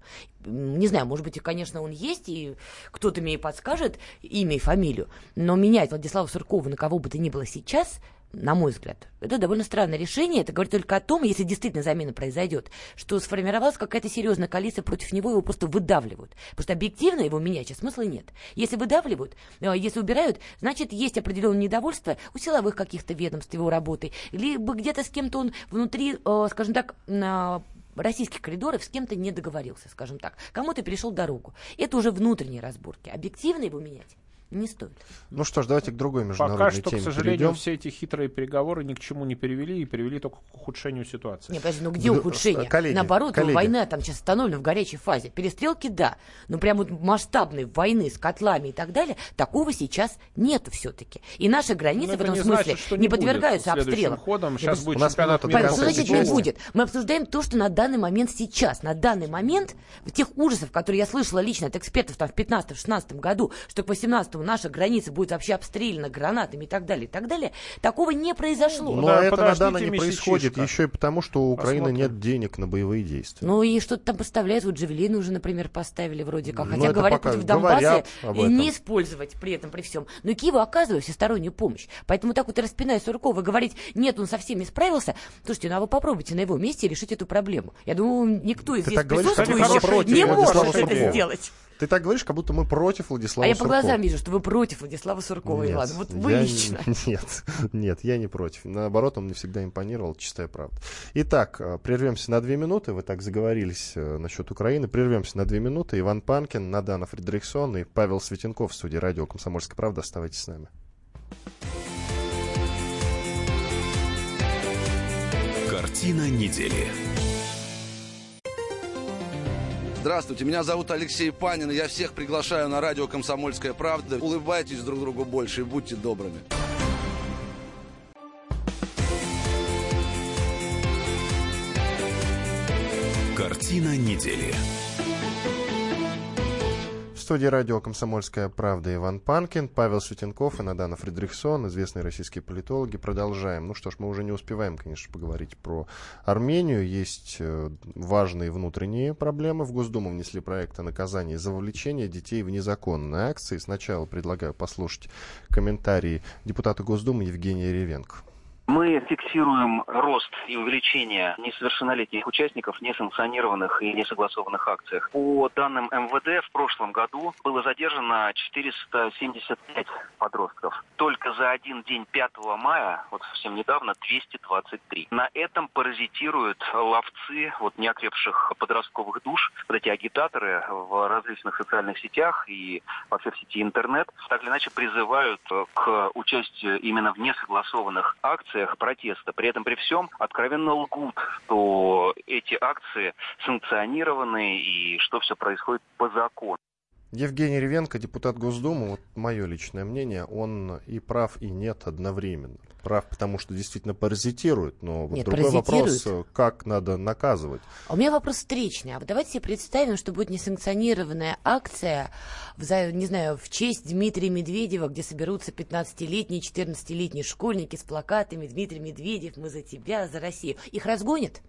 Не знаю, может быть, конечно, он есть, и кто-то мне и подскажет имя и фамилию, но менять Владислава Суркова на кого бы то ни было сейчас на мой взгляд. Это довольно странное решение. Это говорит только о том, если действительно замена произойдет, что сформировалась какая-то серьезная коалиция против него, его просто выдавливают. Потому что объективно его менять сейчас смысла нет. Если выдавливают, э, если убирают, значит, есть определенное недовольство у силовых каких-то ведомств его работой, либо где-то с кем-то он внутри, э, скажем так, российских коридоров с кем-то не договорился, скажем так. Кому-то перешел дорогу. Это уже внутренние разборки. Объективно его менять не стоит. Ну что ж, давайте к другой международной Пока что, к теме сожалению, перейдем. все эти хитрые переговоры ни к чему не привели и привели только к ухудшению ситуации. Не, подожди, ну где Вд- ухудшение? коллеги, Наоборот, коллеги. война там сейчас остановлена в горячей фазе. Перестрелки, да. Но прям вот масштабной войны с котлами и так далее, такого сейчас нету все-таки. И наши границы Но в это этом не смысле значит, что не, будет подвергаются обстрелам. ходом. Сейчас У будет нас чемпионат мира. Что значит не сейчас. будет? Мы обсуждаем то, что на данный момент сейчас. На данный момент тех ужасов, которые я слышала лично от экспертов там, в 15-16 году, что к 18 наша граница будет вообще обстреляна гранатами и так далее, и так далее, такого не произошло. Но Да, это на данный не месячишко. происходит еще и потому, что у Украины Посмотрим. нет денег на боевые действия. Ну и что-то там поставляют, вот Джавелины уже, например, поставили вроде как. Ну, Хотя это говорят пока и этом. не использовать при этом, при всем. Но Киеву оказывают всестороннюю помощь. Поэтому так вот распиная Суркова и говорить, нет, он со всеми справился. Слушайте, ну а вы попробуйте на его месте решить эту проблему. Я думаю, никто из Ты здесь присутствующих не может это сделать. Ты так говоришь, как будто мы против Владислава А я по Суркова. глазам вижу, что вы против Владислава Суркова, Нет, Иван. Вот вы я лично. не- Нет, нет, я не против. Наоборот, он мне всегда импонировал, чистая правда. Итак, э, прервемся на две минуты. Вы так заговорились э, насчет Украины. Прервемся на две минуты. Иван Панкин, Надана Фредериксон и Павел Светенков в студии радио «Комсомольская правда». Оставайтесь с нами. Картина недели. Здравствуйте, меня зовут Алексей Панин, и я всех приглашаю на радио «Комсомольская правда». Улыбайтесь друг другу больше и будьте добрыми. Картина недели. Студии радио «Комсомольская правда» Иван Панкин, Павел Светенков и Надана Фридрихсон, известные российские политологи. Продолжаем. Ну что ж, мы уже не успеваем, конечно, поговорить про Армению. Есть э, важные внутренние проблемы. В Госдуму внесли проект о наказании за вовлечение детей в незаконные акции. Сначала предлагаю послушать комментарии депутата Госдумы Евгения Ревенко. Мы фиксируем рост и увеличение несовершеннолетних участников несанкционированных и несогласованных акциях. По данным МВД, в прошлом году было задержано 475 подростков. Только за один день 5 мая, вот совсем недавно, 223. На этом паразитируют ловцы вот неокрепших подростковых душ, вот эти агитаторы в различных социальных сетях и вообще в сети интернет, так или иначе призывают к участию именно в несогласованных акциях акциях протеста. При этом при всем откровенно лгут, что эти акции санкционированы и что все происходит по закону. Евгений Ревенко, депутат Госдумы, вот мое личное мнение, он и прав, и нет одновременно. Прав, потому что действительно паразитирует, но вот нет, другой вопрос, как надо наказывать. А у меня вопрос встречный. А давайте себе представим, что будет несанкционированная акция, в, не знаю, в честь Дмитрия Медведева, где соберутся 15-летние, 14-летние школьники с плакатами «Дмитрий Медведев, мы за тебя, за Россию». Их разгонят?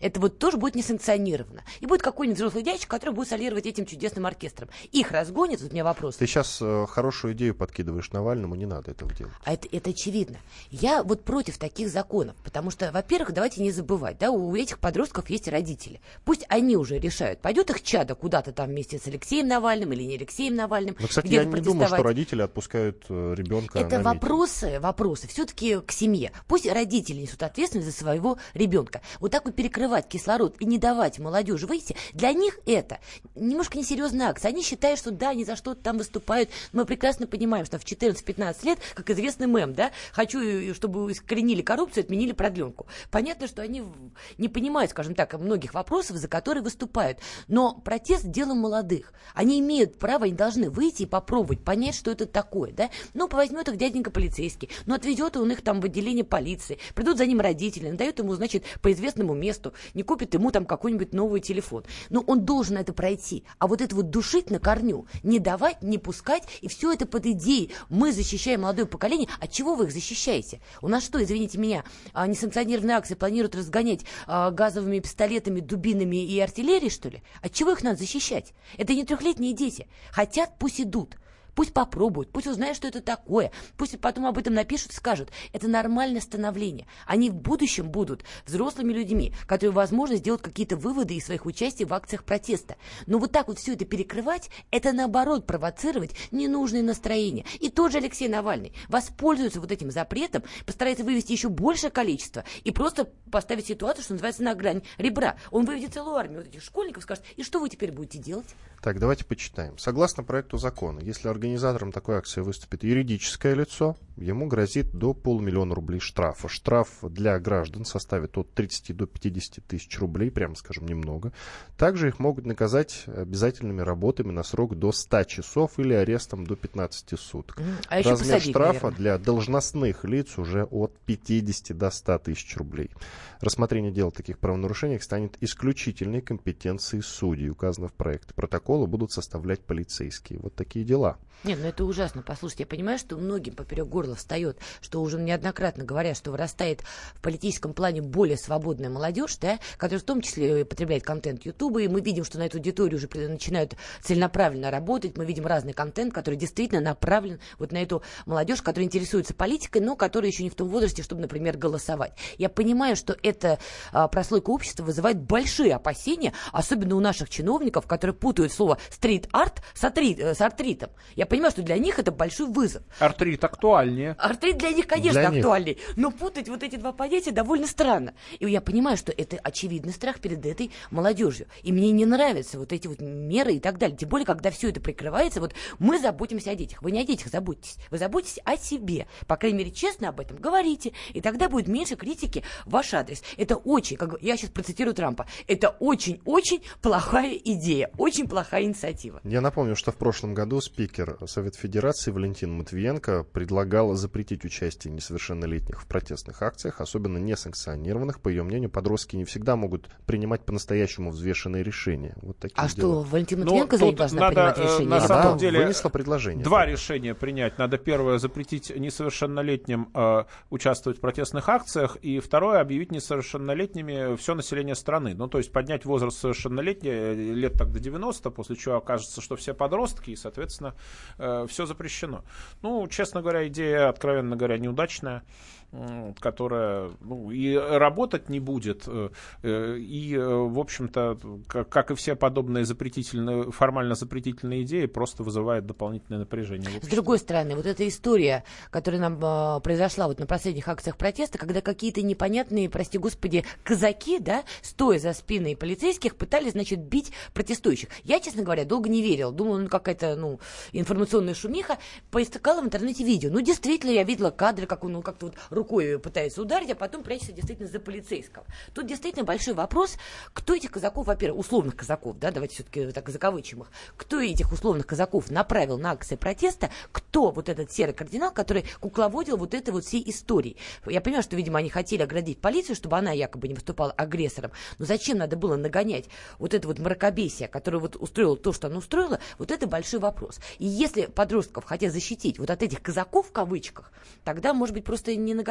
Это вот тоже будет несанкционировано. И будет какой-нибудь взрослый дядечка, который будет солировать этим чудесным оркестром. Их разгонят, вот у меня вопрос. Ты сейчас э, хорошую идею подкидываешь Навальному, не надо этого делать. А это, это очевидно. Я вот против таких законов, потому что, во-первых, давайте не забывать, да, у этих подростков есть родители. Пусть они уже решают, пойдет их чадо куда-то там вместе с Алексеем Навальным или не Алексеем Навальным. Но, кстати, я не думаю, что родители отпускают э, ребенка Это на вопросы, вопросы все-таки к семье. Пусть родители несут ответственность за своего ребенка. Вот так вот перекрывать перекрывать кислород и не давать молодежи выйти, для них это немножко несерьезная акция. Они считают, что да, они за что-то там выступают. Мы прекрасно понимаем, что в 14-15 лет, как известный мем, да, хочу, чтобы искоренили коррупцию, отменили продленку. Понятно, что они не понимают, скажем так, многих вопросов, за которые выступают. Но протест – дело молодых. Они имеют право, они должны выйти и попробовать, понять, что это такое, да. Ну, возьмет их дяденька полицейский, ну, отведет он их там в отделение полиции, придут за ним родители, надают ему, значит, по известному месту, не купит ему там какой-нибудь новый телефон. Но он должен это пройти. А вот это вот душить на корню, не давать, не пускать, и все это под идеей. Мы защищаем молодое поколение. От чего вы их защищаете? У нас что, извините меня, а, несанкционированные акции планируют разгонять а, газовыми пистолетами, дубинами и артиллерией, что ли? От чего их надо защищать? Это не трехлетние дети. Хотят, пусть идут. Пусть попробуют, пусть узнают, что это такое. Пусть потом об этом напишут и скажут. Это нормальное становление. Они в будущем будут взрослыми людьми, которые, возможно, сделают какие-то выводы из своих участий в акциях протеста. Но вот так вот все это перекрывать, это наоборот провоцировать ненужные настроения. И тот же Алексей Навальный воспользуется вот этим запретом, постарается вывести еще большее количество и просто поставить ситуацию, что называется, на грань ребра. Он выведет целую армию вот этих школьников, скажет, и что вы теперь будете делать? Так, давайте почитаем. Согласно проекту закона, если организатором такой акции выступит юридическое лицо, ему грозит до полумиллиона рублей штрафа. Штраф для граждан составит от 30 до 50 тысяч рублей, прямо скажем, немного. Также их могут наказать обязательными работами на срок до 100 часов или арестом до 15 суток. А Размер посадить, штрафа наверное. для должностных лиц уже от 50 до 100 тысяч рублей. Рассмотрение дел о таких правонарушениях станет исключительной компетенцией судей, указано в проекте. Протоколы будут составлять полицейские. Вот такие дела. Нет, ну это ужасно. Послушайте, я понимаю, что многим поперек горла встает, что уже неоднократно говорят, что вырастает в политическом плане более свободная молодежь, да, которая в том числе потребляет контент Ютуба, и мы видим, что на эту аудиторию уже начинают целенаправленно работать, мы видим разный контент, который действительно направлен вот на эту молодежь, которая интересуется политикой, но которая еще не в том возрасте, чтобы, например, голосовать. Я понимаю, что эта а, прослойка общества вызывает большие опасения, особенно у наших чиновников, которые путают слово стрит-арт с, атри- э, с артритом. Я понимаю, что для них это большой вызов. Артрит актуальнее. Артрит для них, конечно, Для них. актуальный, но путать вот эти два понятия довольно странно. И я понимаю, что это очевидный страх перед этой молодежью. И мне не нравятся вот эти вот меры и так далее. Тем более, когда все это прикрывается, вот мы заботимся о детях. Вы не о детях заботитесь, вы заботитесь о себе. По крайней мере, честно об этом говорите, и тогда будет меньше критики в ваш адрес. Это очень, как бы- я сейчас процитирую Трампа, это очень-очень плохая идея, очень плохая инициатива. Я напомню, что в прошлом году спикер Совет Федерации Валентин Матвиенко предлагал предлагала запретить участие несовершеннолетних в протестных акциях, особенно несанкционированных. По ее мнению, подростки не всегда могут принимать по-настоящему взвешенные решения. Вот такие а дела. что, Валентина Ну, Матвиенко за них должна надо, принимать э, решение? на самом деле, вынесла предложение. Два решения принять. Надо первое запретить несовершеннолетним э, участвовать в протестных акциях, и второе объявить несовершеннолетними все население страны. Ну, то есть поднять возраст совершеннолетия э, лет так до 90, после чего окажется, что все подростки, и, соответственно, все запрещено. Ну, честно говоря, идея, откровенно говоря, неудачная которая ну, и работать не будет, э, э, и, э, в общем-то, как, и все подобные запретительные, формально запретительные идеи, просто вызывает дополнительное напряжение. С другой стороны, вот эта история, которая нам э, произошла вот на последних акциях протеста, когда какие-то непонятные, прости господи, казаки, да, стоя за спиной полицейских, пытались, значит, бить протестующих. Я, честно говоря, долго не верила. Думала, ну, какая-то, ну, информационная шумиха. Поискала в интернете видео. Ну, действительно, я видела кадры, как он ну, как-то вот рукой пытается ударить, а потом прячется действительно за полицейского. Тут действительно большой вопрос, кто этих казаков, во-первых, условных казаков, да, давайте все-таки так закавычим их, кто этих условных казаков направил на акции протеста, кто вот этот серый кардинал, который кукловодил вот этой вот всей историей. Я понимаю, что, видимо, они хотели оградить полицию, чтобы она якобы не выступала агрессором, но зачем надо было нагонять вот это вот мракобесие, которое вот устроило то, что оно устроило, вот это большой вопрос. И если подростков хотят защитить вот от этих казаков в кавычках, тогда, может быть, просто не нагонять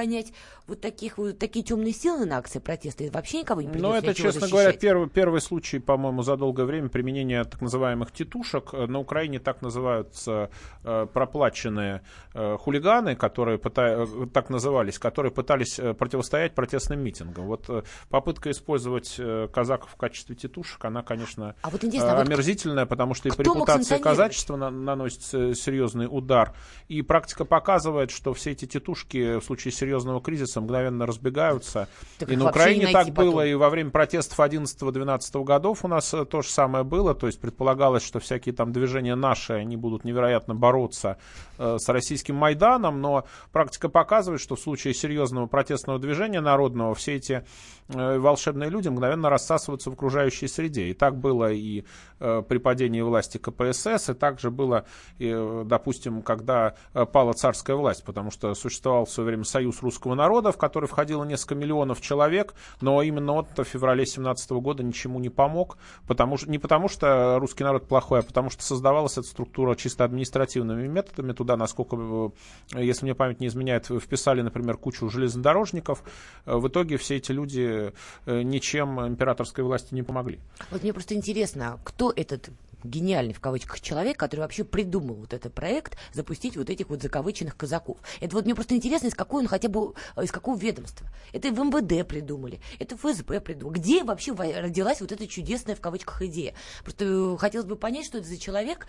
вот таких вот такие темные силы на акции протеста и вообще никого не Ну, придется это, ничего честно защищать. говоря, первый, первый случай, по-моему, за долгое время применения так называемых тетушек. Э, На Украине так называются э, проплаченные э, хулиганы, которые пыта- э, так назывались, которые пытались э, противостоять протестным митингам. Вот э, попытка использовать э, казаков в качестве тетушек, она, конечно, А вот интересно, а э, вот омерзительная, потому что и по репутации казачества на- наносится серьезный удар. И практика показывает, что все эти тетушки в случае серьезного кризиса мгновенно разбегаются. Так и на Украине не так было, потом. и во время протестов 11-12 годов у нас э, то же самое было. То есть предполагалось, что всякие там движения наши, они будут невероятно бороться э, с российским Майданом, но практика показывает, что в случае серьезного протестного движения народного все эти э, волшебные люди мгновенно рассасываются в окружающей среде. И так было и э, при падении власти КПСС, и также было, и, э, допустим, когда э, пала царская власть, потому что существовал в свое время Союз русского народа, в который входило несколько миллионов человек, но именно вот в феврале 17 года ничему не помог, потому что, не потому что русский народ плохой, а потому что создавалась эта структура чисто административными методами. Туда, насколько, э, если мне память не изменяет, вписали, например, кучу железнодорожников. Э, В итоге все эти люди э, ничем императорской власти не помогли. Вот мне просто интересно, кто этот гениальный в кавычках человек, который вообще придумал вот этот проект запустить вот этих вот закавыченных казаков. Это вот мне просто интересно, из какой он хотя бы, э, из какого ведомства. Это в МВД придумали, это ФСБ придумали. Где вообще во- родилась вот эта чудесная в кавычках идея? Просто э, хотелось бы понять, что это за человек.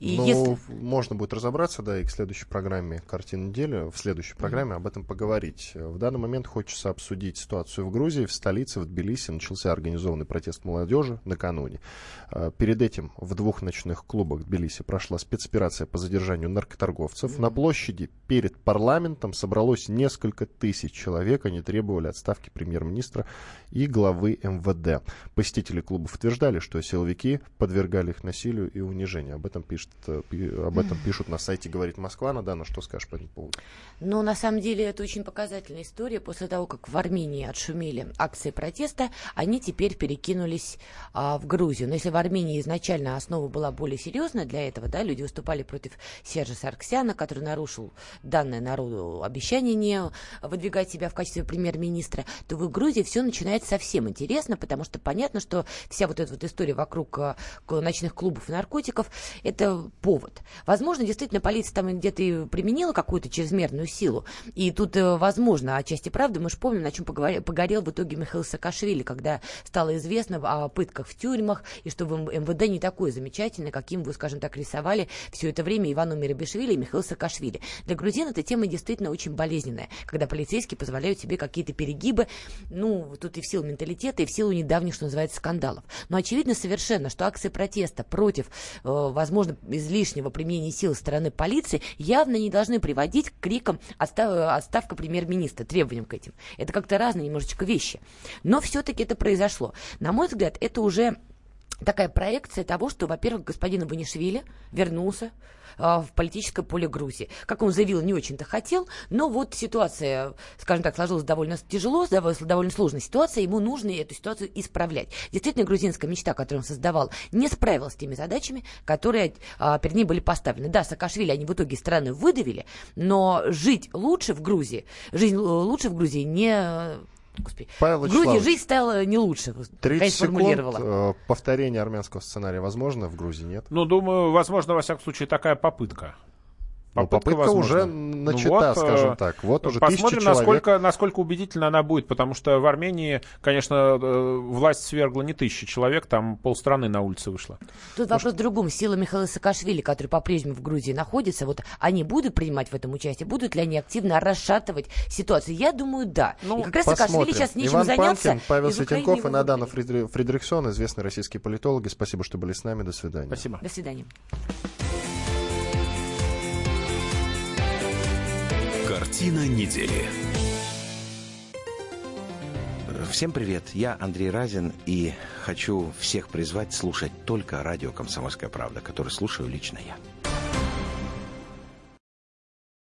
И Ну, если... можно будет разобраться, да, и к следующей программе «Картина недели», в следующей программе об этом поговорить. В данный момент хочется обсудить ситуацию в Грузии, в столице, в Тбилиси. Начался организованный протест молодежи накануне. А, Перед этим в двух ночных клубах Тбилиси прошла спецоперация по задержанию наркоторговцев. На площади перед парламентом собралось несколько тысяч человек. Они требовали отставки премьер-министра и главы МВД. Посетители клубов утверждали, что силовики подвергали их насилию и унижению. Об этом пишет, э, пи- об этом пишут на сайте «Говорит Москва». Надана, что скажешь по этому поводу? Но на самом деле это очень показательная история. После того, как в Армении отшумели акции протеста, они теперь перекинулись а, в Грузию. Но если в Армении изначально основа была более серьезная для этого, да, люди выступали против Сержа Сарксяна, который нарушил данное народу обещание не выдвигать себя в качестве премьер-министра, то в Грузии все начинается совсем интересно, потому что понятно, что вся вот эта вот история вокруг к- ночных клубов и наркотиков – это повод. Возможно, действительно, полиция там где-то и применила какую-то чрезмерную силу. И тут, э, возможно, отчасти правды, мы же помним, на чем поговори- погорел в итоге Михаил Саакашвили, когда стало известно о пытках в тюрьмах, и что МВД не такой замечательный, каким вы, скажем так, рисовали все это время Ивану Мирабишвили и Михаил Саакашвили. Для грузин эта тема действительно очень болезненная, когда полицейские позволяют себе какие-то перегибы, ну, тут и в силу менталитета, и в силу недавних, что называется, скандалов. Но очевидно совершенно, что акции протеста против, э, возможно, излишнего применения сил со стороны полиции явно не должны приводить к крикам «Отстав- «отставка премьер-министра», требованиям к этим. Это как-то разные немножечко вещи. Но все-таки это произошло. На мой взгляд, это уже такая проекция того, что, во-первых, господин Иванишвили вернулся а, в политическое поле Грузии. Как он заявил, не очень-то хотел, но вот ситуация, скажем так, сложилась довольно тяжело, довольно сложная ситуация, ему нужно эту ситуацию исправлять. Действительно, грузинская мечта, которую он создавал, не справилась с теми задачами, которые а, перед ней были поставлены. Да, Саакашвили они в итоге страну выдавили, но жить лучше в Грузии, жизнь лучше в Грузии не Господи. Павел в Грузии жизнь стала не лучше. 30 секунд э, повторение армянского сценария возможно, в Грузии нет? Ну, думаю, возможно, во всяком случае, такая попытка. Попытка, ну, попытка уже начата, ну, вот, скажем э, так. Вот уже посмотрим, насколько, насколько убедительно она будет, потому что в Армении, конечно, э, власть свергла не тысячи человек, там полстраны на улице вышло. Тут вопрос в другом. Сила Михаила Саакашвили, который по-прежнему в Грузии находится, вот они будут принимать в этом участие? Будут ли они активно расшатывать ситуацию? Я думаю, да. Ну, и как раз посмотрим. Саакашвили сейчас нечем Иван заняться. Панкин, Павел Светенков и Надана Фридрихсон, известные российские политологи. Спасибо, что были с нами. До свидания. Спасибо. До свидания. Картина недели. Всем привет, я Андрей Разин и хочу всех призвать слушать только радио «Комсомольская правда», который слушаю лично я.